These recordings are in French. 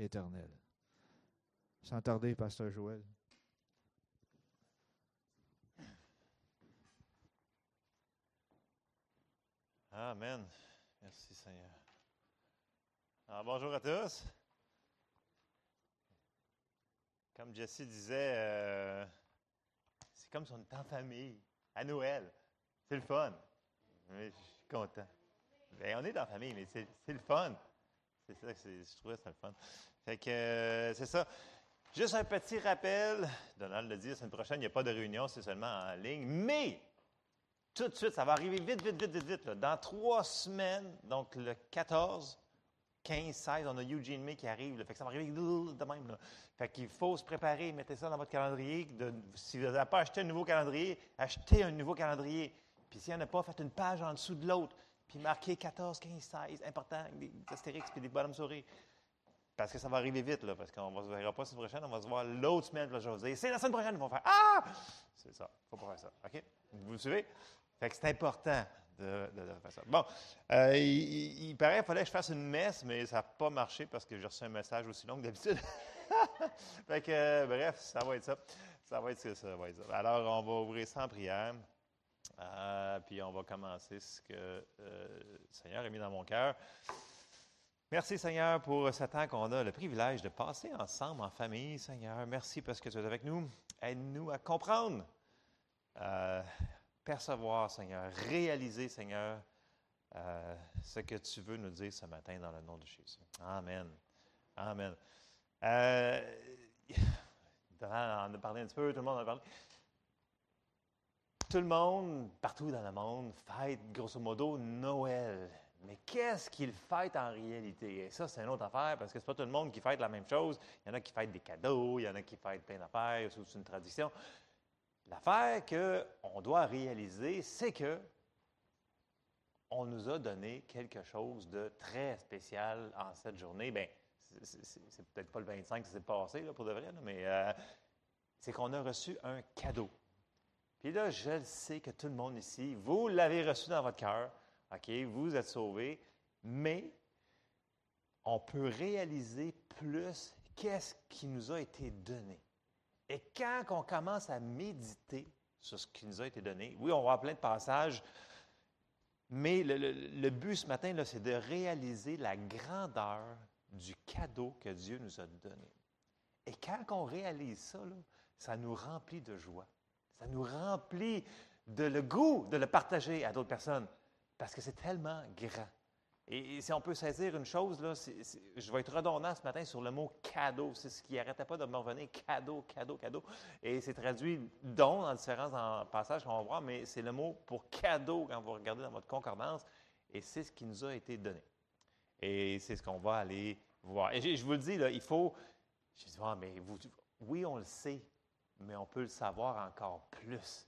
éternel. Sans tarder, Pasteur Joël. Amen. Merci Seigneur. Alors, bonjour à tous. Comme Jessie disait, euh, c'est comme si on était en famille, à Noël. C'est le fun. Je suis content. Ben, on est dans la famille, mais c'est c'est le fun. C'est ça que c'est- je trouvais c'était le fun. Fait que euh, c'est ça. Juste un petit rappel. Donald le dit, la semaine prochaine, il n'y a pas de réunion, c'est seulement en ligne. Mais tout de suite, ça va arriver vite, vite, vite, vite, vite. Dans trois semaines, donc le 14, 15, 16, on a Eugene May qui arrive. Fait que ça va arriver de même. Fait qu'il faut se préparer, mettez ça dans votre calendrier. Si vous n'avez pas acheté un nouveau calendrier, achetez un nouveau calendrier. Puis s'il n'y en a pas, faites une page en dessous de l'autre. Puis marquez 14, 15, 16, important, des astérix puis des bonhommes souris. Parce que ça va arriver vite, parce qu'on ne se verra pas la semaine prochaine, on va se voir l'autre semaine. Là, je vais vous dire, c'est la semaine prochaine, ils vont faire Ah! C'est ça, il ne faut pas faire ça. OK? Vous me suivez? C'est important de, faire ça. Bon, euh, il, paraît qu'il fallait que je fasse une messe, mais ça n'a pas marché parce que j'ai reçu un message aussi long que d'habitude. euh, bref, ça va être ça. Ça va être ça, ça va être ça. Alors, on va ouvrir en prière. Euh, puis on va commencer ce que le Seigneur a mis dans mon cœur. Merci Seigneur pour ce temps qu'on a le privilège de passer ensemble en famille, Seigneur. Merci parce que tu es avec nous. Aide-nous à comprendre, euh, percevoir, Seigneur, réaliser, Seigneur, euh, ce que tu veux nous dire ce matin dans le nom de Jésus. Amen. Amen. Euh, en a parlé un petit peu, tout le monde en a parlé. Tout le monde, partout dans le monde, fête grosso modo Noël. Mais qu'est-ce qu'ils fêtent en réalité? Et ça, c'est une autre affaire parce que c'est pas tout le monde qui fête la même chose. Il y en a qui fêtent des cadeaux, il y en a qui fêtent plein d'affaires, c'est une tradition. L'affaire qu'on doit réaliser, c'est que on nous a donné quelque chose de très spécial en cette journée. Bien, c'est- peut-être pas le 25 qui s'est passé là, pour de vrai, mais euh, c'est qu'on a reçu un cadeau. Puis là, je le sais que tout le monde ici, vous l'avez reçu dans votre cœur, OK, vous êtes sauvés, mais on peut réaliser plus qu'est-ce qui nous a été donné. Et quand on commence à méditer sur ce qui nous a été donné, oui, on avoir plein de passages, mais le, but ce matin, c'est de réaliser la grandeur du cadeau que Dieu nous a donné. Et quand on réalise ça, là, ça nous remplit de joie. Ça nous remplit de le goût de le partager à d'autres personnes parce que c'est tellement grand. Et, si on peut saisir une chose, là, je vais être redondant ce matin sur le mot cadeau. C'est ce qui n'arrêtait pas de me revenir cadeau, cadeau, cadeau. Et c'est traduit don dans différents en- passages qu'on va voir, mais c'est le mot pour cadeau quand vous regardez dans votre concordance. Et c'est ce qui nous a été donné. Et c'est ce qu'on va aller voir. Et je, vous le dis, il faut. Je dis, ah, mais oui, on le sait, mais on peut le savoir encore plus.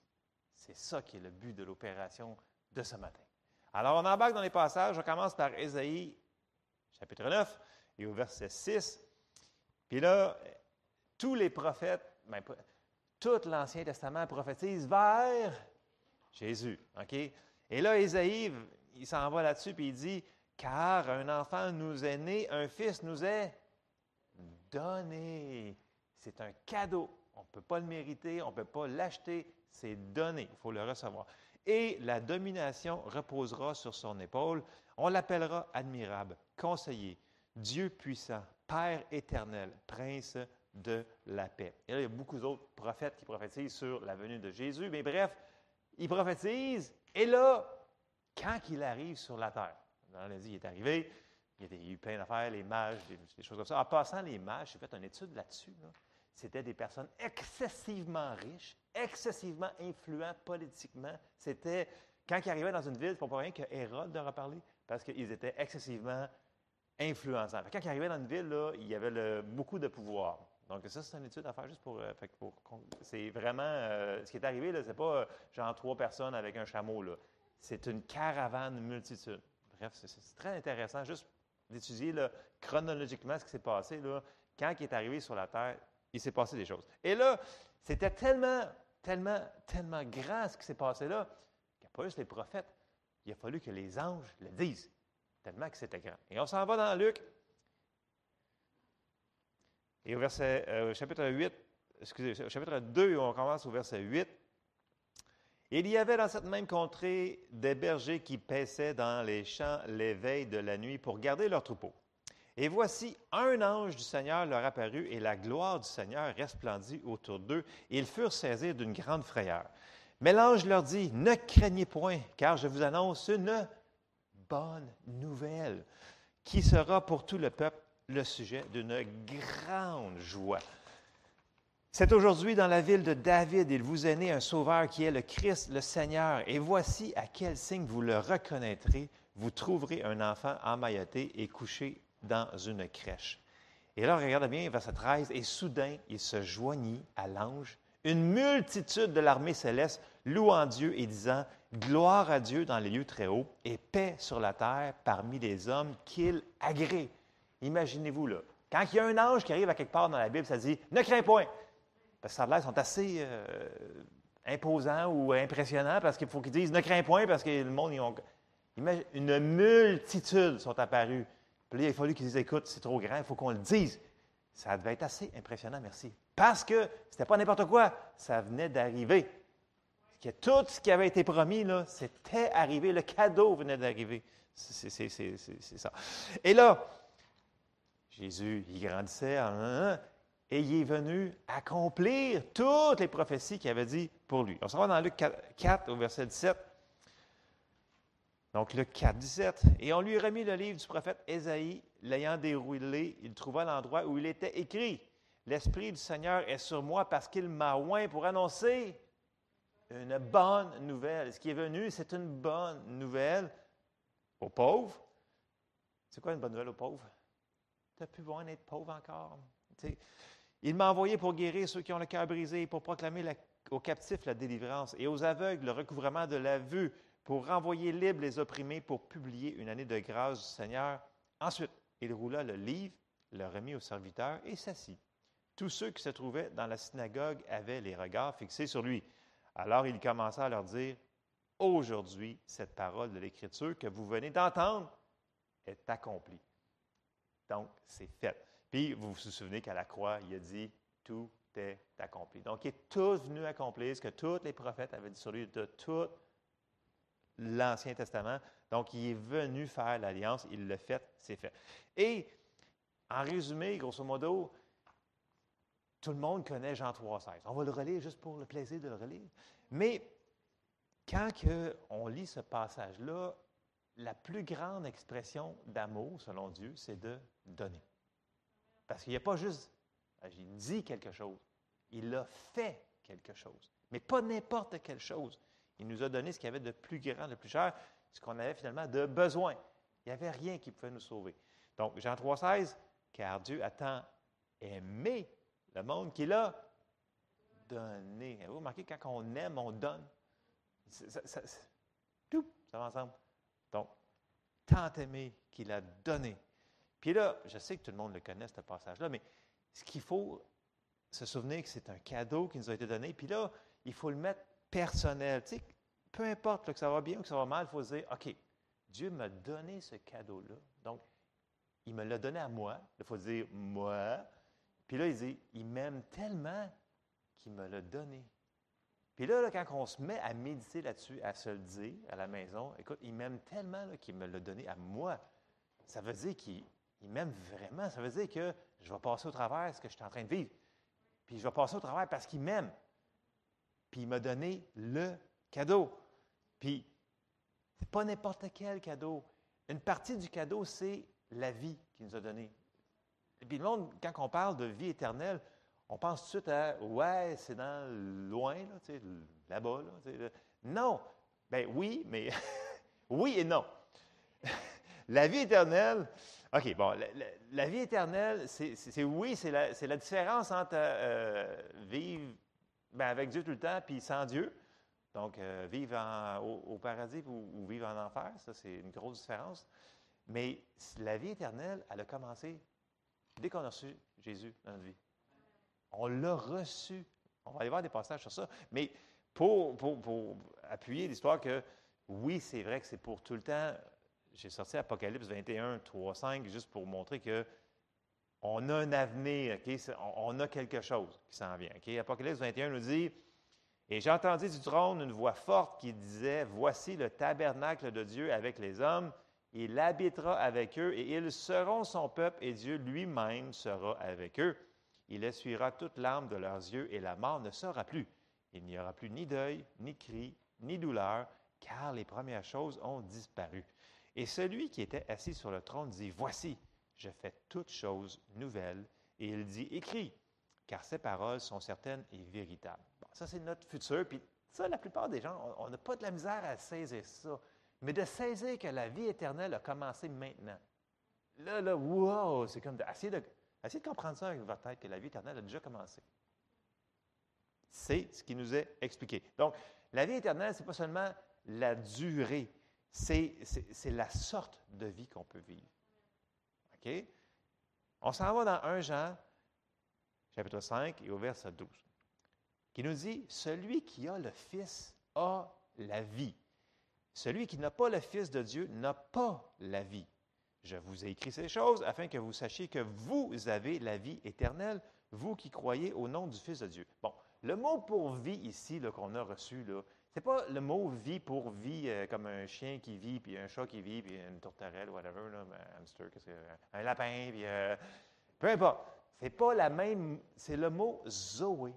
C'est ça qui est le but de l'opération de ce matin. Alors, on embarque dans les passages. On commence par Ésaïe, chapitre 9, et au verset 6. Puis là, tous les prophètes, ben, tout l'Ancien Testament prophétise vers Jésus. Et là, Ésaïe, il s'en va là-dessus, puis il dit Car un enfant nous est né, un fils nous est donné. C'est un cadeau. On ne peut pas le mériter, on ne peut pas l'acheter, c'est donné. Il faut le recevoir. Et la domination reposera sur son épaule. On l'appellera admirable, conseiller, Dieu puissant, Père éternel, Prince de la paix. Et là, il y a beaucoup d'autres prophètes qui prophétisent sur la venue de Jésus. Mais bref, ils prophétisent. Et là, quand il arrive sur la terre, on l'a dit, il est arrivé, il y a eu plein d'affaires, les mages, des, choses comme ça. En passant, les mages, j'ai fait une étude là-dessus. là. C'était des personnes excessivement riches, excessivement influents politiquement. C'était, quand ils arrivaient dans une ville, c'est pas rien que Hérode leur a parlé, parce qu'ils étaient excessivement influençants. Quand ils arrivaient dans une ville, là, il y avait beaucoup de pouvoir. Donc ça, c'est une étude à faire juste pour... euh, pour- c'est vraiment... euh, ce qui est arrivé, là, c'est pas euh, genre trois personnes avec un chameau. là. C'est une caravane multitude. Bref, c'est- très intéressant juste d'étudier chronologiquement ce qui s'est passé. Là. Quand il est arrivé sur la terre, il s'est passé des choses. Et là, c'était tellement, tellement, tellement grand ce qui s'est passé là, qu'il n'y a pas juste les prophètes. Il a fallu que les anges le disent, tellement que c'était grand. Et on s'en va dans Luc, Et au verset, euh, chapitre 8, excusez, chapitre 2, on commence au verset 8. Il y avait dans cette même contrée des bergers qui paissaient dans les champs les veilles de la nuit pour garder leurs troupeaux. Et voici, un ange du Seigneur leur apparut, et la gloire du Seigneur resplendit autour d'eux, et ils furent saisis d'une grande frayeur. Mais l'ange leur dit, Ne craignez point, car je vous annonce une bonne nouvelle, qui sera pour tout le peuple le sujet d'une grande joie. C'est aujourd'hui dans la ville de David, il vous est né un sauveur qui est le Christ, le Seigneur. Et voici à quel signe vous le reconnaîtrez. Vous trouverez un enfant emmailloté et couché dans une crèche. Et là, regardez bien, verset 13, et soudain, il se joignit à l'ange, une multitude de l'armée céleste, louant Dieu et disant, Gloire à Dieu dans les lieux très hauts et paix sur la terre parmi les hommes qu'il agrée. Imaginez-vous là, quand il y a un ange qui arrive à quelque part dans la Bible, ça dit, ne crains point. Parce que ça a l'air, sont assez euh, imposants ou impressionnants parce qu'il faut qu'ils disent, ne crains point parce que le monde, ils ont... Une multitude sont apparus. Il a fallu qu'ils disent Écoute, c'est trop grand, il faut qu'on le dise. Ça devait être assez impressionnant, merci. Parce que c'était pas n'importe quoi, ça venait d'arriver. Que tout ce qui avait été promis, là, c'était arrivé, le cadeau venait d'arriver. C'est ça. Et là, Jésus, il grandissait et il est venu accomplir toutes les prophéties qu'il avait dit pour lui. On se va dans Luc 4, au verset 17. Donc, le 4, 17. Et on lui remis le livre du prophète Ésaïe. L'ayant déroulé, il trouva l'endroit où il était écrit L'Esprit du Seigneur est sur moi parce qu'il m'a oint pour annoncer une bonne nouvelle. Ce qui est venu, c'est une bonne nouvelle aux pauvres. C'est quoi une bonne nouvelle aux pauvres? Tu n'as plus besoin d'être pauvre encore. il m'a envoyé pour guérir ceux qui ont le cœur brisé, pour proclamer aux captifs la délivrance et aux aveugles le recouvrement de la vue, pour renvoyer libres les opprimés, pour publier une année de grâce du Seigneur. Ensuite, il roula le livre, le remit au serviteur et s'assit. Tous ceux qui se trouvaient dans la synagogue avaient les regards fixés sur lui. Alors il commença à leur dire, Aujourd'hui, cette parole de l'Écriture que vous venez d'entendre est accomplie. Donc, c'est fait. Puis, vous vous souvenez qu'à la croix, il a dit, Tout est accompli. Donc, il est tout venu accomplir ce que tous les prophètes avaient dit sur lui de tout l'Ancien Testament. Donc, il est venu faire l'alliance, il l'a fait, c'est fait. Et, en résumé, grosso modo, tout le monde connaît Jean 3,16. On va le relire juste pour le plaisir de le relire. Mais quand on lit ce passage-là, la plus grande expression d'amour, selon Dieu, c'est de donner. Parce qu'il n'y a pas juste, il dit quelque chose, il a fait quelque chose, mais pas n'importe quelle chose. Il nous a donné ce qu'il y avait de plus grand, de plus cher, ce qu'on avait finalement de besoin. Il n'y avait rien qui pouvait nous sauver. Donc, Jean 3,16, car Dieu a tant aimé le monde qu'il a donné. Vous remarquez, quand on aime, on donne? tout, ça va ensemble. Donc, tant aimé qu'il a donné. Puis là, je sais que tout le monde le connaît, ce passage-là, mais ce qu'il faut se souvenir que c'est un cadeau qui nous a été donné. Puis là, il faut le mettre personnel. Tu sais, peu importe que ça va bien ou que ça va mal, il faut se dire, OK, Dieu m'a donné ce cadeau-là. Donc, il me l'a donné à moi. Il faut dire, moi. Puis là, il dit, il m'aime tellement qu'il me l'a donné. Puis là, quand on se met à méditer là-dessus, à se le dire à la maison, écoute, il m'aime tellement qu'il me l'a donné à moi. Ça veut dire qu'il m'aime vraiment. Ça veut dire que je vais passer au travers ce que je suis en train de vivre. Puis je vais passer au travers parce qu'il m'aime. Puis il m'a donné le cadeau. Puis, c'est pas n'importe quel cadeau. Une partie du cadeau, c'est la vie qu'il nous a donnée. Et puis le monde, quand on parle de vie éternelle, on pense tout de suite à ouais, c'est dans loin, là, là-bas. Là, non. Ben oui, mais oui et non. la vie éternelle, OK, bon, la, vie éternelle, c'est oui, c'est la, différence entre euh, vivre ben, avec Dieu tout le temps, puis sans Dieu. Donc, euh, vivre au, paradis ou, vivre en enfer, ça, c'est une grosse différence. Mais la vie éternelle, elle a commencé dès qu'on a reçu Jésus dans notre vie. On l'a reçu. On va aller voir des passages sur ça. Mais pour, appuyer l'histoire que, oui, c'est vrai que c'est pour tout le temps. J'ai sorti Apocalypse 21, 3, 5, juste pour montrer que on a un avenir? On, a quelque chose qui s'en vient. Apocalypse 21 nous dit Et j'ai entendu du trône une voix forte qui disait Voici le tabernacle de Dieu avec les hommes. Il habitera avec eux et ils seront son peuple et Dieu lui-même sera avec eux. Il essuiera toute larme de leurs yeux et la mort ne sera plus. Il n'y aura plus ni deuil, ni cri, ni douleur, car les premières choses ont disparu. Et celui qui était assis sur le trône dit Voici, je fais toutes choses nouvelles. Et il dit, écris, car ces paroles sont certaines et véritables. Ça, c'est notre futur. Puis ça, la plupart des gens, on n'a pas de la misère à saisir ça. Mais de saisir que la vie éternelle a commencé maintenant. Là, là, wow, c'est comme de, essayer de comprendre ça avec votre tête, que la vie éternelle a déjà commencé. C'est ce qui nous est expliqué. Donc, la vie éternelle, ce n'est pas seulement la durée, c'est la sorte de vie qu'on peut vivre. On s'en va dans 1 Jean, chapitre 5, et au verset 12, qui nous dit Celui qui a le Fils a la vie. Celui qui n'a pas le Fils de Dieu n'a pas la vie. Je vous ai écrit ces choses afin que vous sachiez que vous avez la vie éternelle, vous qui croyez au nom du Fils de Dieu. Bon, le mot pour vie ici qu'on a reçu, là, c'est pas le mot vie pour vie euh, comme un chien qui vit, puis un chat qui vit, puis une tourterelle, whatever, un hamster, un lapin, puis euh, peu importe. C'est pas la même. C'est le mot Zoé.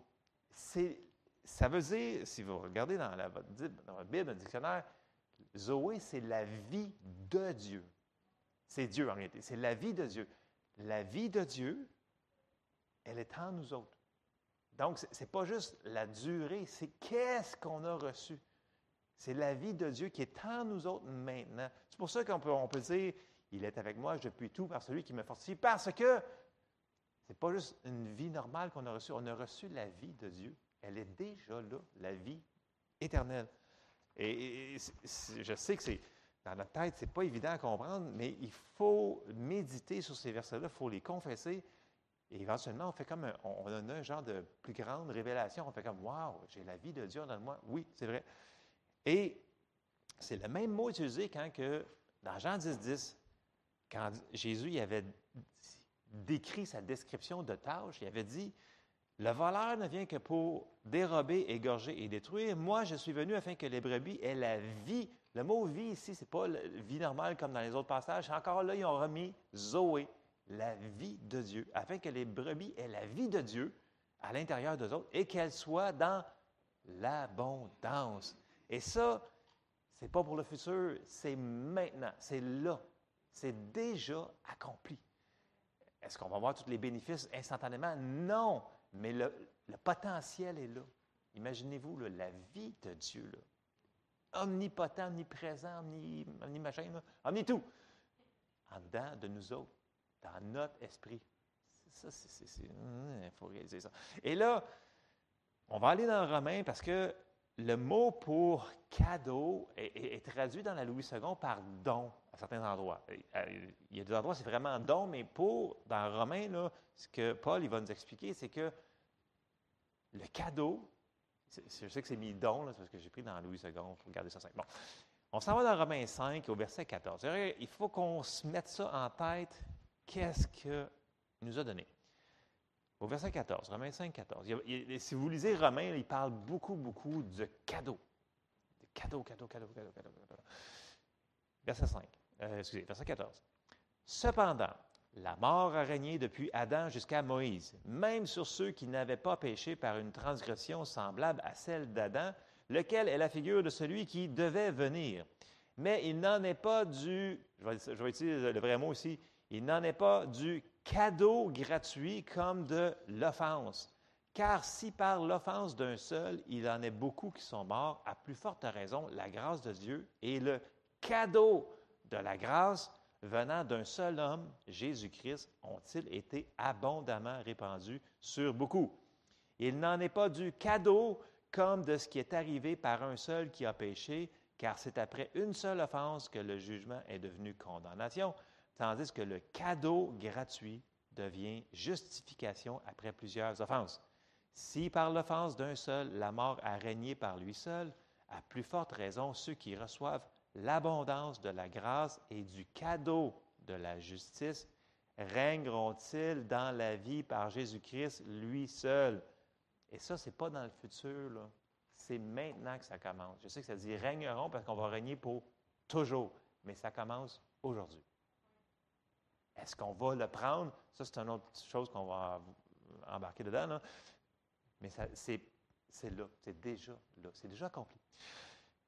Ça veut dire, si vous regardez dans, la, votre, dans Bible, le dictionnaire, Zoé, c'est la vie de Dieu. C'est Dieu en réalité. C'est la vie de Dieu. La vie de Dieu, elle est en nous autres. Donc, ce n'est pas juste la durée, c'est qu'est-ce qu'on a reçu. C'est la vie de Dieu qui est en nous autres maintenant. C'est pour ça qu'on peut, dire, il est avec moi, je puis tout par celui qui me fortifie, parce que n'est pas juste une vie normale qu'on a reçue, on a reçu la vie de Dieu. Elle est déjà là, la vie éternelle. Et, je sais que c'est dans notre tête, ce n'est pas évident à comprendre, mais il faut méditer sur ces versets-là, il faut les confesser, et éventuellement, on fait comme un, on a un genre de plus grande révélation. On fait comme Waouh, j'ai la vie de Dieu dans moi. Oui, c'est vrai. Et c'est le même mot utilisé quand que, dans Jean 10, 10, quand Jésus y avait décrit sa description de tâche, il avait dit Le voleur ne vient que pour dérober, égorger et détruire. Moi, je suis venu afin que les brebis aient la vie. Le mot vie ici, ce n'est pas vie normale comme dans les autres passages. Encore là, ils ont remis Zoé, la vie de Dieu, afin que les brebis aient la vie de Dieu à l'intérieur d'eux autres et qu'elles soient dans l'abondance. Et ça, c'est pas pour le futur, c'est maintenant, c'est là, c'est déjà accompli. Est-ce qu'on va voir tous les bénéfices instantanément? Non, mais le, potentiel est là. Imaginez-vous la vie de Dieu, là. omnipotent, omniprésent, omni, omni-machin, omni tout, en dedans de nous autres dans notre esprit. Ça, c'est. Il hum, faut réaliser ça. Et là, on va aller dans Romain parce que le mot pour cadeau est, traduit dans la Louis II par don à certains endroits. Euh, il y a des endroits, c'est vraiment don, mais pour, dans Romain, là, ce que Paul il va nous expliquer, c'est que le cadeau, je sais que c'est mis don, c'est parce que j'ai pris dans Louis II, faut garder ça simple. Bon. On s'en va dans Romains 5 au verset 14. Il faut qu'on se mette ça en tête qu'est-ce qu'il nous a donné? Au verset 14, Romains 5, 14. si vous lisez Romains, il parle beaucoup, beaucoup de cadeaux. De cadeaux, cadeaux, cadeaux, cadeaux, cadeaux. Verset 5, euh, excusez, verset 14. Cependant, la mort a régné depuis Adam jusqu'à Moïse, même sur ceux qui n'avaient pas péché par une transgression semblable à celle d'Adam, lequel est la figure de celui qui devait venir. Mais il n'en est pas du, je vais, je vais utiliser le vrai mot ici, il n'en est pas du cadeau gratuit comme de l'offense. Car si par l'offense d'un seul, il en est beaucoup qui sont morts, à plus forte raison, la grâce de Dieu et le cadeau de la grâce venant d'un seul homme, Jésus-Christ, ont-ils été abondamment répandus sur beaucoup? Il n'en est pas du cadeau comme de ce qui est arrivé par un seul qui a péché, car c'est après une seule offense que le jugement est devenu condamnation tandis que le cadeau gratuit devient justification après plusieurs offenses. Si par l'offense d'un seul, la mort a régné par lui seul, à plus forte raison, ceux qui reçoivent l'abondance de la grâce et du cadeau de la justice règneront-ils dans la vie par Jésus-Christ, lui seul? Et ça, ce n'est pas dans le futur. C'est maintenant que ça commence. Je sais que ça dit régneront parce qu'on va régner pour toujours, mais ça commence aujourd'hui. Est-ce qu'on va le prendre? Ça, c'est une autre chose qu'on va embarquer dedans. Mais c'est là, c'est déjà là, c'est déjà accompli.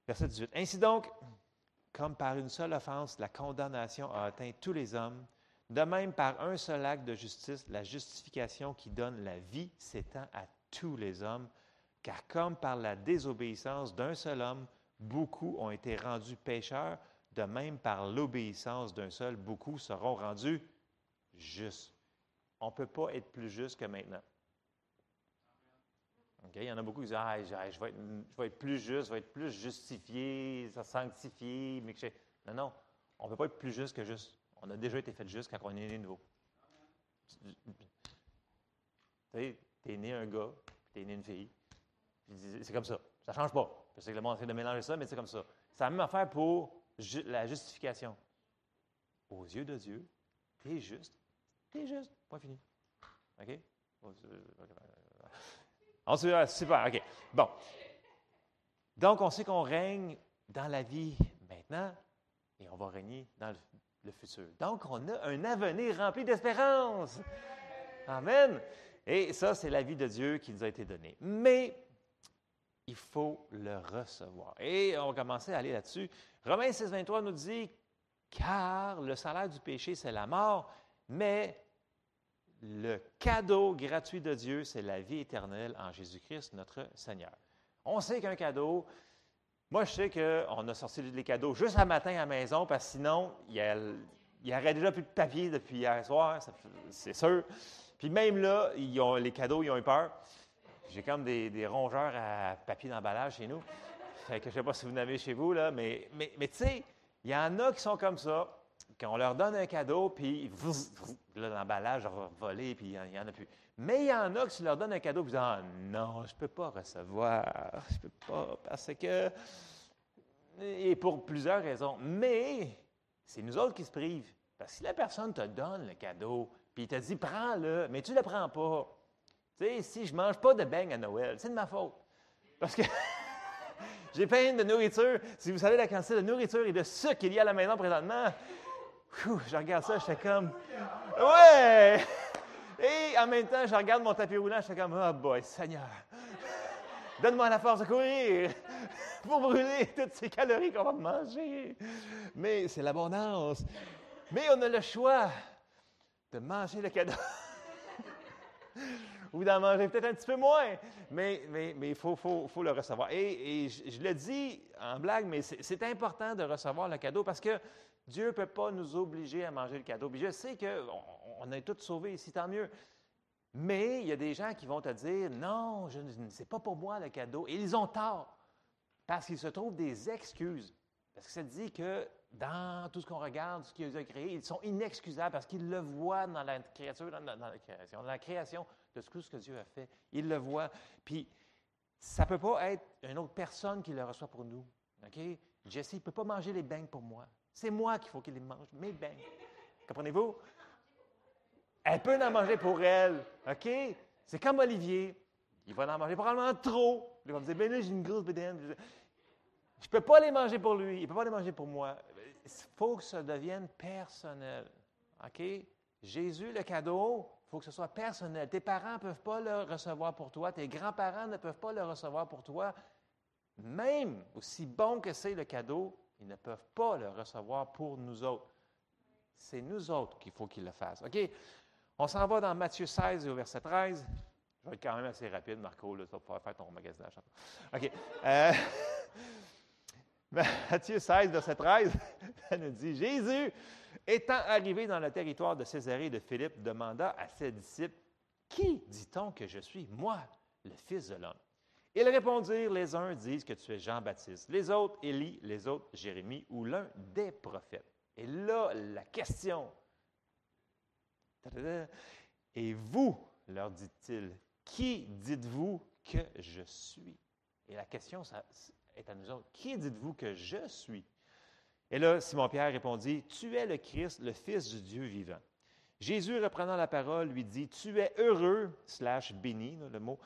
Verset 18. Ainsi donc, comme par une seule offense, la condamnation a atteint tous les hommes, de même par un seul acte de justice, la justification qui donne la vie s'étend à tous les hommes, car comme par la désobéissance d'un seul homme, beaucoup ont été rendus pécheurs, de même par l'obéissance d'un seul, beaucoup seront rendus justes. On ne peut pas être plus juste que maintenant. Il y en a beaucoup qui disent ah, je, vais être, plus juste, je vais être plus justifié, sanctifié. Mais que non, non, on ne peut pas être plus juste que juste. On a déjà été fait juste quand on est né nouveau. Tu sais, tu es né un gars, tu es né une fille. C'est comme ça. Ça ne change pas. Je sais que le monde essaie de mélanger ça, mais c'est comme ça. C'est la même affaire pour la justification. Aux yeux de Dieu, tu es juste. Tu es juste. Point fini. OK? Ensuite, super, OK. Bon. Donc, on sait qu'on règne dans la vie maintenant et on va régner dans le, futur. Donc, on a un avenir rempli d'espérance. Amen. Et ça, c'est la vie de Dieu qui nous a été donnée. Mais il faut le recevoir. Et on va commencer à aller là-dessus. Romains 6, 23 nous dit Car le salaire du péché, c'est la mort, mais le cadeau gratuit de Dieu, c'est la vie éternelle en Jésus-Christ, notre Seigneur. On sait qu'un cadeau, moi je sais qu'on a sorti les cadeaux juste un matin à la maison, parce que sinon, il y, aurait déjà plus de papier depuis hier soir, c'est sûr. Puis même là, les cadeaux, ils ont eu peur. J'ai comme des, rongeurs à papier d'emballage chez nous. Je ne sais pas si vous en avez chez vous, là, mais, mais, mais tu sais, il y en a qui sont comme ça quand on leur donne un cadeau, puis l'emballage va voler, puis il n'y en, a plus. Mais il y en a qui, tu leur donnes un cadeau, puis ils disent Ah non, je ne peux pas recevoir, je ne peux pas, parce que. Et pour plusieurs raisons. Mais c'est nous autres qui se privent. Parce que si la personne te donne le cadeau, puis il te dit Prends-le, mais tu ne le prends pas. Tu sais, si je ne mange pas de beignes à Noël, c'est de ma faute. Parce que. J'ai plein de nourriture. Si vous savez la quantité de nourriture et de sucre qu'il y a à la maison présentement, je regarde ça, je fais comme, ouais! Et en même temps, je regarde mon tapis roulant, je fais comme, oh boy, Seigneur, donne-moi la force de courir pour brûler toutes ces calories qu'on va manger. Mais c'est l'abondance. Mais on a le choix de manger le cadeau. ou d'en manger peut-être un petit peu moins, mais il mais, faut, faut, faut, le recevoir. Et, je, je, le dis en blague, mais c'est important de recevoir le cadeau parce que Dieu ne peut pas nous obliger à manger le cadeau. Puis je sais qu'on on est tous sauvés ici, tant mieux. Mais il y a des gens qui vont te dire Non, ce n'est pas pour moi le cadeau. Et ils ont tort. Parce qu'ils se trouvent des excuses. Parce que ça dit que dans tout ce qu'on regarde, ce qu'ils ont créé, ils sont inexcusables parce qu'ils le voient dans la créature, dans, la création, dans la création de tout ce que Dieu a fait. Ils le voient. Puis, ça ne peut pas être une autre personne qui le reçoit pour nous. OK? Jesse ne peut pas manger les beignes pour moi. C'est moi qu'il faut qu'il les mange, mes beignes. Comprenez-vous? Elle peut en manger pour elle. OK? C'est comme Olivier. Il va en manger probablement trop. Il va me dire, ben là, j'ai une grosse bédaine. Je ne peux pas les manger pour lui. Il ne peut pas les manger pour moi. Il faut que ça devienne personnel. OK? Jésus, le cadeau, il faut que ce soit personnel. Tes parents ne peuvent pas le recevoir pour toi. Tes grands-parents ne peuvent pas le recevoir pour toi. Même aussi bon que c'est le cadeau, ils ne peuvent pas le recevoir pour nous autres. C'est nous autres qu'il faut qu'ils le fassent. OK? On s'en va dans Matthieu 16 au verset 13. Je vais être quand même assez rapide, Marco, là, tu vas pouvoir faire ton magasinage. OK. Euh, Matthieu 16, verset 13, ça nous dit Jésus, étant arrivé dans le territoire de Césarée de Philippe, demanda à ses disciples Qui dit-on que je suis, moi, le Fils de l'homme ils répondirent, les uns disent que tu es Jean-Baptiste, les autres Élie, les autres Jérémie ou l'un des prophètes. Et là, la question. Et vous, leur dit-il, qui dites-vous que je suis? Et la question est à. Qui dites-vous que je suis? Et là, Simon-Pierre répondit, Tu es le Christ, le Fils du Dieu vivant. Jésus, reprenant la parole, lui dit, Tu es heureux, slash béni, le mot,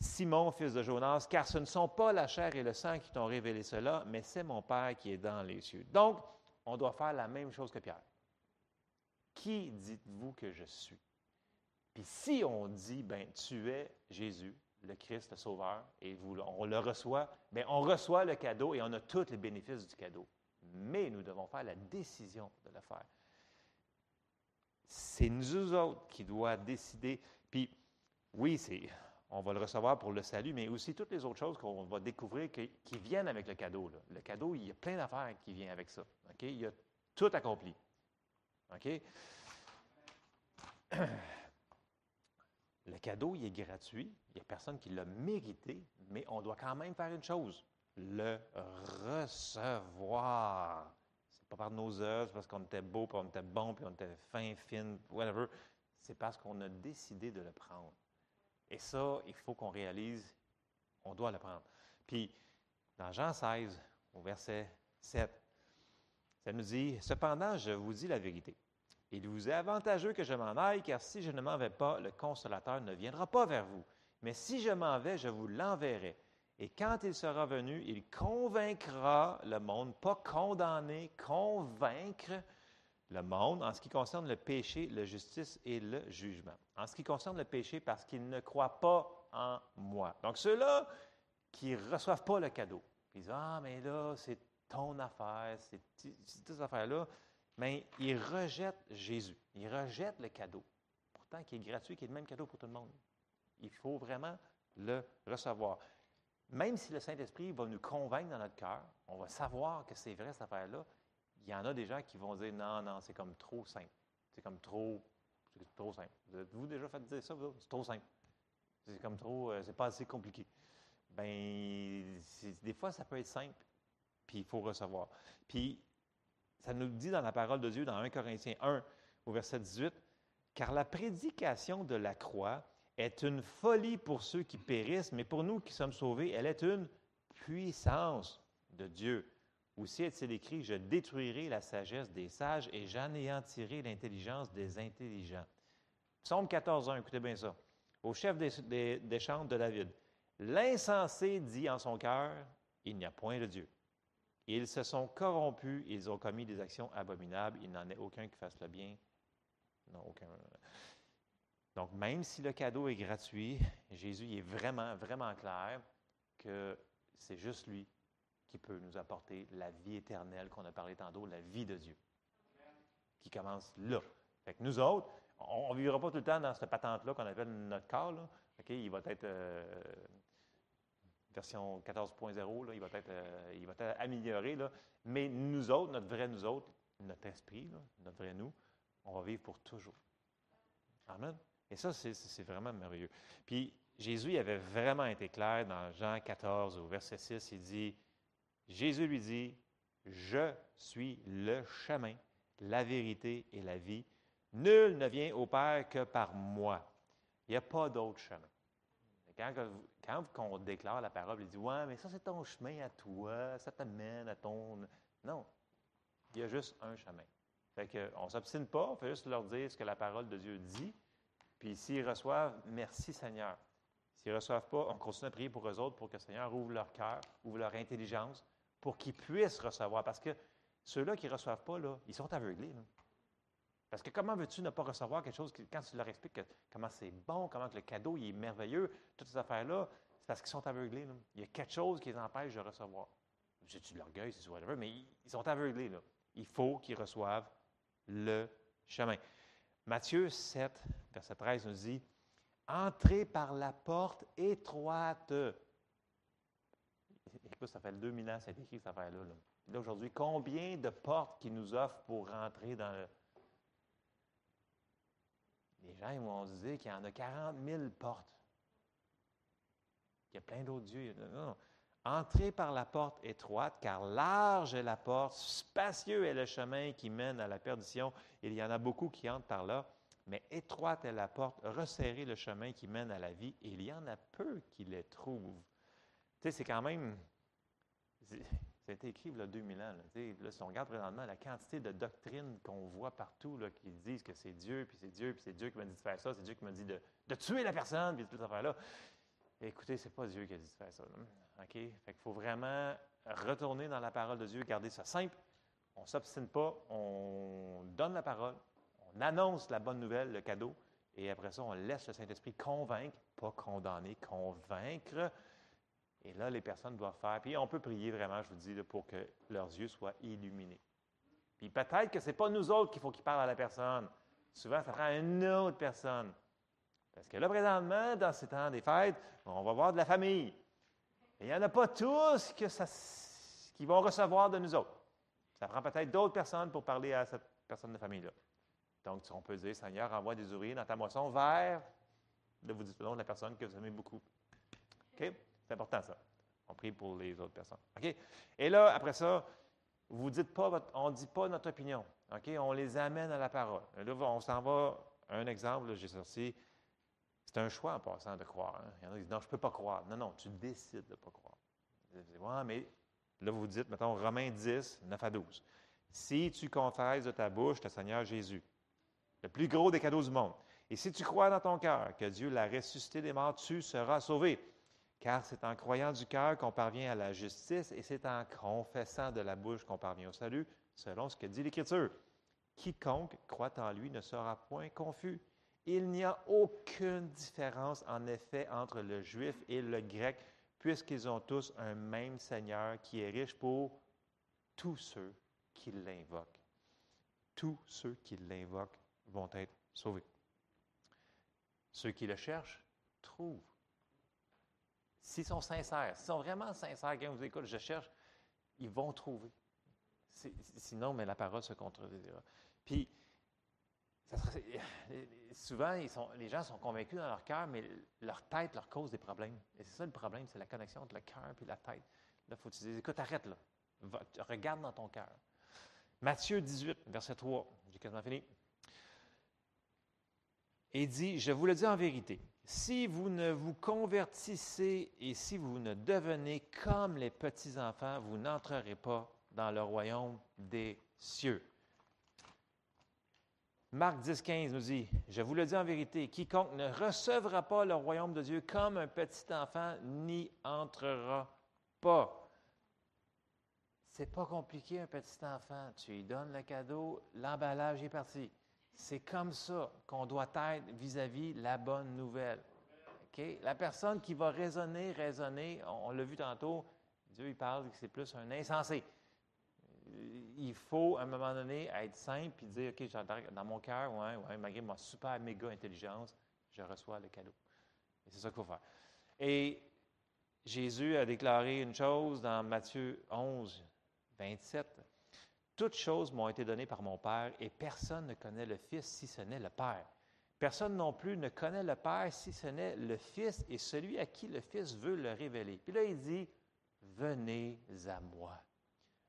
Simon, fils de Jonas, car ce ne sont pas la chair et le sang qui t'ont révélé cela, mais c'est mon Père qui est dans les cieux. Donc, on doit faire la même chose que Pierre. Qui dites-vous que je suis? Puis si on dit, ben, tu es Jésus, le Christ, le Sauveur, et vous, on le reçoit, bien, on reçoit le cadeau et on a tous les bénéfices du cadeau. Mais nous devons faire la décision de le faire. C'est nous autres qui doivent décider. Puis, oui, on va le recevoir pour le salut, mais aussi toutes les autres choses qu'on va découvrir qui, viennent avec le cadeau. Le cadeau, il y a plein d'affaires qui viennent avec ça. OK? Il y a tout accompli. OK? Le cadeau, il est gratuit. Il n'y a personne qui l'a mérité, mais on doit quand même faire une chose le recevoir. C'est pas par nos œuvres, parce qu'on était beau, puis on était bon, puis on était fin, fin, whatever. C'est parce qu'on a décidé de le prendre. Et ça, il faut qu'on réalise, on doit le prendre. Puis, dans Jean 16, au verset 7, ça nous dit Cependant, je vous dis la vérité. Il vous est avantageux que je m'en aille, car si je ne m'en vais pas, le consolateur ne viendra pas vers vous. Mais si je m'en vais, je vous l'enverrai. Et quand il sera venu, il convaincra le monde, pas condamner, convaincre le monde en ce qui concerne le péché, la justice et le jugement. En ce qui concerne le péché, parce qu'ils ne croient pas en moi. Donc ceux-là qui ne reçoivent pas le cadeau, ils disent Ah, mais là, c'est ton affaire, c'est toutes ces affaires-là mais ils rejettent Jésus. Ils rejettent le cadeau. Pourtant, qui est gratuit, qui est le même cadeau pour tout le monde. Il faut vraiment le recevoir. Même si le Saint-Esprit va nous convaincre dans notre cœur, on va savoir que c'est vrai cette affaire-là, il y en a des gens qui vont dire non, non, c'est comme trop simple. C'est comme trop, c'est trop simple. Vous avez-vous déjà fait dire ça? C'est trop simple. C'est comme trop, euh, c'est pas assez compliqué. Bien, des fois, ça peut être simple, puis il faut recevoir. Puis, ça nous dit dans la parole de Dieu, dans 1 Corinthiens 1, au verset 18, Car la prédication de la croix est une folie pour ceux qui périssent, mais pour nous qui sommes sauvés, elle est une puissance de Dieu. Aussi est-il écrit, Je détruirai la sagesse des sages et j'anéantirai l'intelligence des intelligents. Psaume 14, 1, écoutez bien ça. Au chef des, des chants de David, L'insensé dit en son cœur, Il n'y a point de Dieu. Ils se sont corrompus, ils ont commis des actions abominables, il n'en est aucun qui fasse le bien. Non, aucun. Donc, même si le cadeau est gratuit, Jésus est vraiment, vraiment clair que c'est juste lui qui peut nous apporter la vie éternelle qu'on a parlé tantôt, la vie de Dieu, qui commence là. Fait que nous autres, on ne vivra pas tout le temps dans cette patente-là qu'on appelle notre corps. Là. il va être euh, version 14.0, il, va être, euh, il va être amélioré. Là. Mais nous autres, notre vrai nous autres, notre esprit, notre vrai nous, on va vivre pour toujours. Amen. Et ça, c'est vraiment merveilleux. Puis Jésus avait vraiment été clair dans Jean 14, au verset 6, il dit, Jésus lui dit, Je suis le chemin, la vérité et la vie. Nul ne vient au Père que par moi. Il n'y a pas d'autre chemin. Quand, quand on déclare la parole, il dit Ouais, mais ça, c'est ton chemin à toi, ça t'amène à ton. Non. Il y a juste un chemin. Fait qu'on ne s'obstine pas, on fait juste leur dire ce que la parole de Dieu dit. Puis s'ils reçoivent, merci Seigneur. S'ils ne reçoivent pas, on continue à prier pour eux autres pour que le Seigneur ouvre leur cœur, ouvre leur intelligence, pour qu'ils puissent recevoir. Parce que ceux-là qui ne reçoivent pas, là, ils sont aveuglés. Parce que comment veux-tu ne pas recevoir quelque chose quand tu leur expliques comment c'est bon, comment le cadeau est merveilleux, toutes ces affaires-là, c'est parce qu'ils sont aveuglés. Il y a quelque chose qui les empêche de recevoir. J'ai-tu de l'orgueil, c'est whatever, mais ils sont aveuglés. Là. Il faut qu'ils reçoivent le chemin. Matthieu 7, verset 13 nous dit Entrez par la porte étroite. Écoute, ça fait 2000 ans que c'est écrit cette affaire-là. Là, aujourd'hui, combien de portes qui nous offrent pour rentrer dans le, les gens vont se dire qu'il y en a 40 000 portes. Il y a plein d'autres dieux. Entrez par la porte étroite, car large est la porte, spacieux est le chemin qui mène à la perdition. Il y en a beaucoup qui entrent par là, mais étroite est la porte, resserrez le chemin qui mène à la vie, il y en a peu qui les trouvent. Tu sais, c'est quand même. Ça a été écrit il y a 2000 ans. Là, si on regarde présentement la quantité de doctrines qu'on voit partout là, qui disent que c'est Dieu, puis c'est Dieu, puis c'est Dieu qui m'a dit de faire ça, c'est Dieu qui m'a dit de, tuer la personne, puis toute cette affaire-là. Écoutez, c'est pas Dieu qui a dit de faire ça. là. OK? Fait faut vraiment retourner dans la parole de Dieu, garder ça simple. On ne s'obstine pas, on donne la parole, on annonce la bonne nouvelle, le cadeau, et après ça, on laisse le Saint-Esprit convaincre, pas condamner, convaincre. Et là, les personnes doivent faire. Puis on peut prier vraiment, je vous dis, pour que leurs yeux soient illuminés. Puis peut-être que ce n'est pas nous autres qu'il faut qu'ils parlent à la personne. Souvent, ça prend une autre personne. Parce que là, présentement, dans ces temps des fêtes, on va voir de la famille. Et il n'y en a pas tous que qui vont recevoir de nous autres. Ça prend peut-être d'autres personnes pour parler à cette personne de famille-là. Donc, on peut dire, Seigneur, envoie des ouvriers dans ta moisson vers, là, vous dites de la personne que vous aimez beaucoup. OK? C'est important, ça. On prie pour les autres personnes. OK? Et là, après ça, vous dites pas, on ne dit pas notre opinion. OK? On les amène à la parole. Là, on s'en va. Un exemple, j'ai sorti. C'est un choix en passant de croire. hein. Il y en a qui disent, non, je ne peux pas croire. Non, non, tu décides de ne pas croire. Ouais, mais là, vous dites, mettons, Romains 10, 9 à 12. Si tu confesses de ta bouche le Seigneur Jésus, le plus gros des cadeaux du monde, et si tu crois dans ton cœur que Dieu l'a ressuscité des morts, tu seras sauvé. Car c'est en croyant du cœur qu'on parvient à la justice et c'est en confessant de la bouche qu'on parvient au salut, selon ce que dit l'Écriture. Quiconque croit en lui ne sera point confus. Il n'y a aucune différence, en effet, entre le juif et le grec, puisqu'ils ont tous un même Seigneur qui est riche pour tous ceux qui l'invoquent. Tous ceux qui l'invoquent vont être sauvés. Ceux qui le cherchent trouvent. S'ils sont sincères, s'ils sont vraiment sincères, quand vous écoute, je cherche, ils vont trouver. Sinon, mais la parole se contredira. Puis, souvent, ils sont- les gens sont convaincus dans leur cœur, mais leur tête leur cause des problèmes. Et c'est ça le problème, c'est la connexion entre le cœur et la tête. Là, il faut dises, écoute, arrête là. Regarde dans ton cœur. Matthieu 18, verset 3. J'ai quasiment fini. Et dit, je vous le dis en vérité, si vous ne vous convertissez et si vous ne devenez comme les petits-enfants, vous n'entrerez pas dans le royaume des cieux. Marc 10, 15 nous dit, je vous le dis en vérité, quiconque ne recevra pas le royaume de Dieu comme un petit enfant n'y entrera pas. C'est pas compliqué, un petit enfant. Tu lui donnes le cadeau, l'emballage est parti. C'est comme ça qu'on doit être vis-à-vis la bonne nouvelle. La personne qui va raisonner, raisonner, on, l'a vu tantôt, Dieu il parle que c'est plus un insensé. Euh, Il faut, à un moment donné, être simple et dire, OK, dans mon cœur, ouais, ouais, malgré ma super méga intelligence, je reçois le cadeau. Et c'est ça qu'il faut faire. Et Jésus a déclaré une chose dans Matthieu 11, 27. Toutes choses m'ont été données par mon Père et personne ne connaît le Fils si ce n'est le Père. Personne non plus ne connaît le Père si ce n'est le Fils et celui à qui le Fils veut le révéler. Puis là, il dit, venez à moi,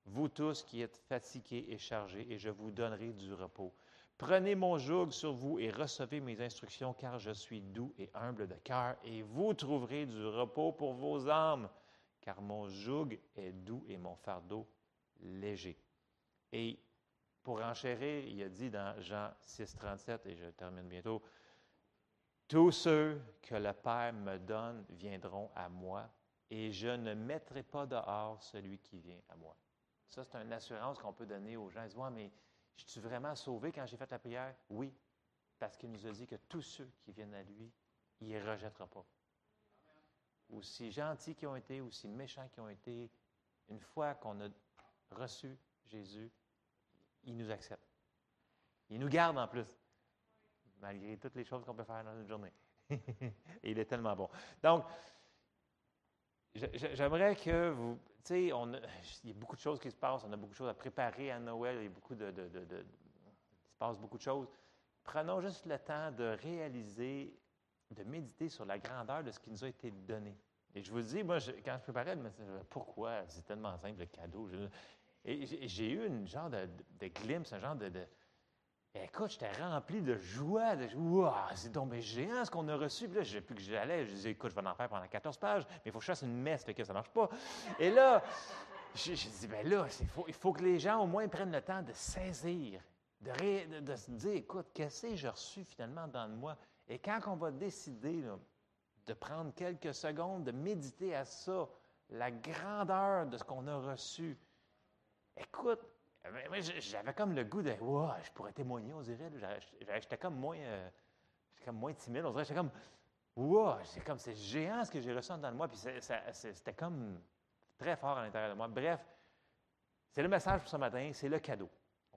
vous tous qui êtes fatigués et chargés, et je vous donnerai du repos. Prenez mon joug sur vous et recevez mes instructions, car je suis doux et humble de cœur, et vous trouverez du repos pour vos âmes, car mon joug est doux et mon fardeau léger. Et pour enchérir, il a dit dans Jean 6, 37, et je termine bientôt, Tous ceux que le Père me donne viendront à moi, et je ne mettrai pas dehors celui qui vient à moi. Ça, c'est une assurance qu'on peut donner aux gens. Ils disent, mais je suis vraiment sauvé quand j'ai fait la prière? Oui, parce qu'il nous a dit que tous ceux qui viennent à lui, il ne rejettera pas. Aussi gentils qu'ils ont été, aussi méchants qu'ils ont été, une fois qu'on a reçu Jésus, il nous accepte. Il nous garde en plus, malgré toutes les choses qu'on peut faire dans une journée. Et il est tellement bon. Donc, je- je- j'aimerais que vous, tu sais, il y a beaucoup de choses qui se passent, on a beaucoup de choses à préparer à Noël, il y a beaucoup de, de- de- il se passe beaucoup de choses. Prenons juste le temps de réaliser, de méditer sur la grandeur de ce qui nous a été donné. Et je vous dis, moi, je- quand je préparais le message, pourquoi? C'est tellement simple, le cadeau. Je- et j'ai- eu une genre de, de glimpse, un genre de. de- écoute, j'étais rempli de joie. De, c'est donc géant ce qu'on a reçu. Puis là, plus que j'allais. Je disais, écoute, je vais en faire pendant 14 pages, mais il faut que je fasse une messe, fait que ça marche pas. Et là, j'ai dit, ben là, il faut que les gens au moins prennent le temps de saisir, de, de, se dire, écoute, qu'est-ce que j'ai reçu finalement dans moi? Et quand on va décider de prendre quelques secondes, de méditer à ça, la grandeur de ce qu'on a reçu, écoute, j'avais comme le goût de, wow, je pourrais témoigner, on dirait. J'étais comme moins, euh, comme moins timide. On dirait, j'étais comme, wow, c'est comme, géant ce que j'ai reçu dans moi. Puis c'était comme très fort à l'intérieur de moi. Bref, c'est le message pour ce matin, c'est le cadeau.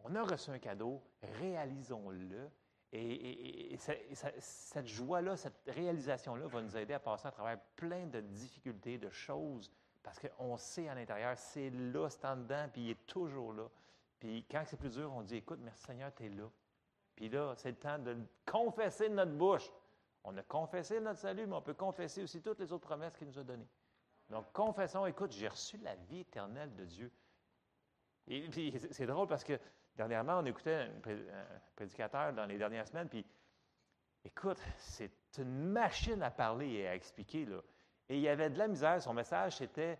On a reçu un cadeau, réalisons-le. Et, cette joie-là, cette réalisation-là va nous aider à passer à travers plein de difficultés, de choses, parce qu'on sait à l'intérieur, c'est là, c'est en dedans, puis il est toujours là. Puis quand c'est plus dur, on dit, écoute, merci Seigneur, tu es là. Puis là, c'est le temps de confesser de notre bouche. On a confessé notre salut, mais on peut confesser aussi toutes les autres promesses qu'il nous a données. Donc, confessons, écoute, j'ai reçu la vie éternelle de Dieu. Et puis, c'est drôle parce que dernièrement, on écoutait un prédicateur dans les dernières semaines, puis écoute, c'est une machine à parler et à expliquer, là. Et il y avait de la misère. Son message, c'était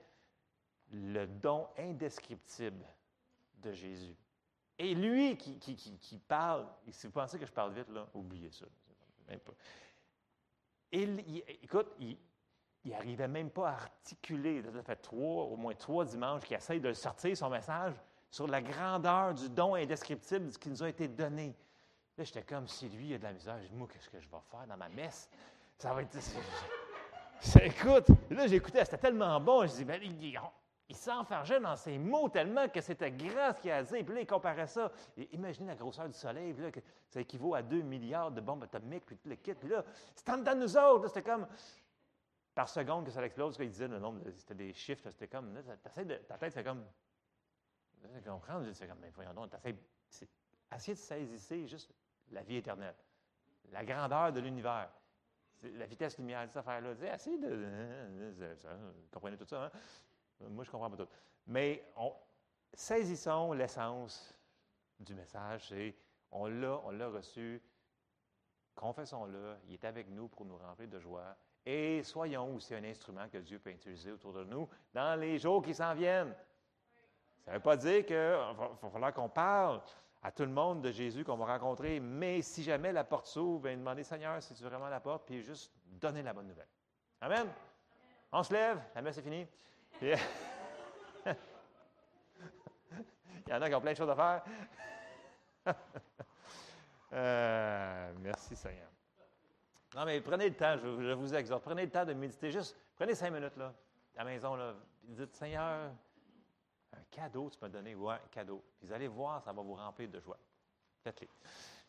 le don indescriptible de Jésus. Et lui qui, qui, parle, si vous pensez que je parle vite, là, oubliez ça. Même pas. Il, écoute, il n'arrivait même pas à articuler. Ça fait trois, au moins trois dimanches qu'il essaye de sortir son message sur la grandeur du don indescriptible qui nous a été donné. Là, j'étais comme si lui, il a de la misère. Je dis, moi, qu'est-ce que je vais faire dans ma messe? Ça va être. écoute, là, j'écoutais, c'était tellement bon. Je dis, ben, il, il s'enfargeait dans ses mots tellement que c'était grand ce qu'il a dit. Puis là, il comparait ça. imaginez la grosseur du soleil. Là, que ça équivaut à 2 milliards de bombes atomiques, puis tout le kit. Puis là, c'est en dedans de nous autres. C'était comme par seconde que ça explose. Il disait le nombre, c'était des chiffres. C'était comme, là, de, ta tête, c'est comme, tu comprends? C'est comme, mais voyons donc, essayez de saisir juste la vie éternelle, la grandeur de l'univers. La vitesse lumière, cette affaire-là. Essayez de. Vous comprenez tout ça, hein? Moi, je comprends pas tout. Mais saisissons l'essence du message. C'est on l'a, on l'a reçu. Confessons-le. Il est avec nous pour nous remplir de joie. Et soyons aussi un instrument que Dieu peut utiliser autour de nous dans les jours qui s'en viennent. Ça ne veut pas dire qu'il va, falloir qu'on parle à tout le monde de Jésus qu'on va rencontrer, mais si jamais la porte s'ouvre, ben, demander Seigneur si tu veux vraiment la porte, puis juste donner la bonne nouvelle. Amen. On se lève, la messe est finie. Il y en a qui ont plein de choses à faire. Euh, merci Seigneur. Non, mais prenez le temps, je, vous exhorte, prenez le temps de méditer. Juste, prenez cinq minutes là, à la maison, là. Dites, Seigneur, cadeau tu m'as donné. Ouais, cadeau. Puis vous allez voir, ça va vous remplir de joie. Faites-le.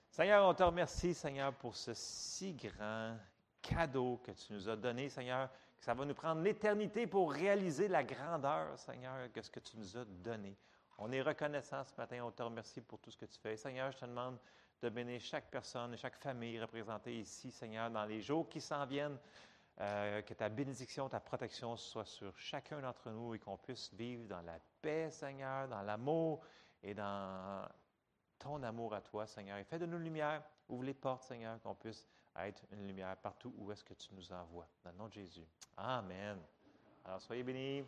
Seigneur, on te remercie, Seigneur, pour ce si grand cadeau que tu nous as donné, Seigneur que ça va nous prendre l'éternité pour réaliser la grandeur, Seigneur, que ce que tu nous as donné. On est reconnaissant ce matin, on te remercie pour tout ce que tu fais. Seigneur, je te demande de bénir chaque personne et chaque famille représentée ici, Seigneur, dans les jours qui s'en viennent. Euh, que ta bénédiction, ta protection soit sur chacun d'entre nous et qu'on puisse vivre dans la paix, Seigneur, dans l'amour et dans ton amour à toi, Seigneur. Et fais de nous lumière, ouvre les portes, Seigneur, qu'on puisse être une lumière partout où est-ce que tu nous envoies. Dans le nom de Jésus. Amen. Alors, soyez bénis.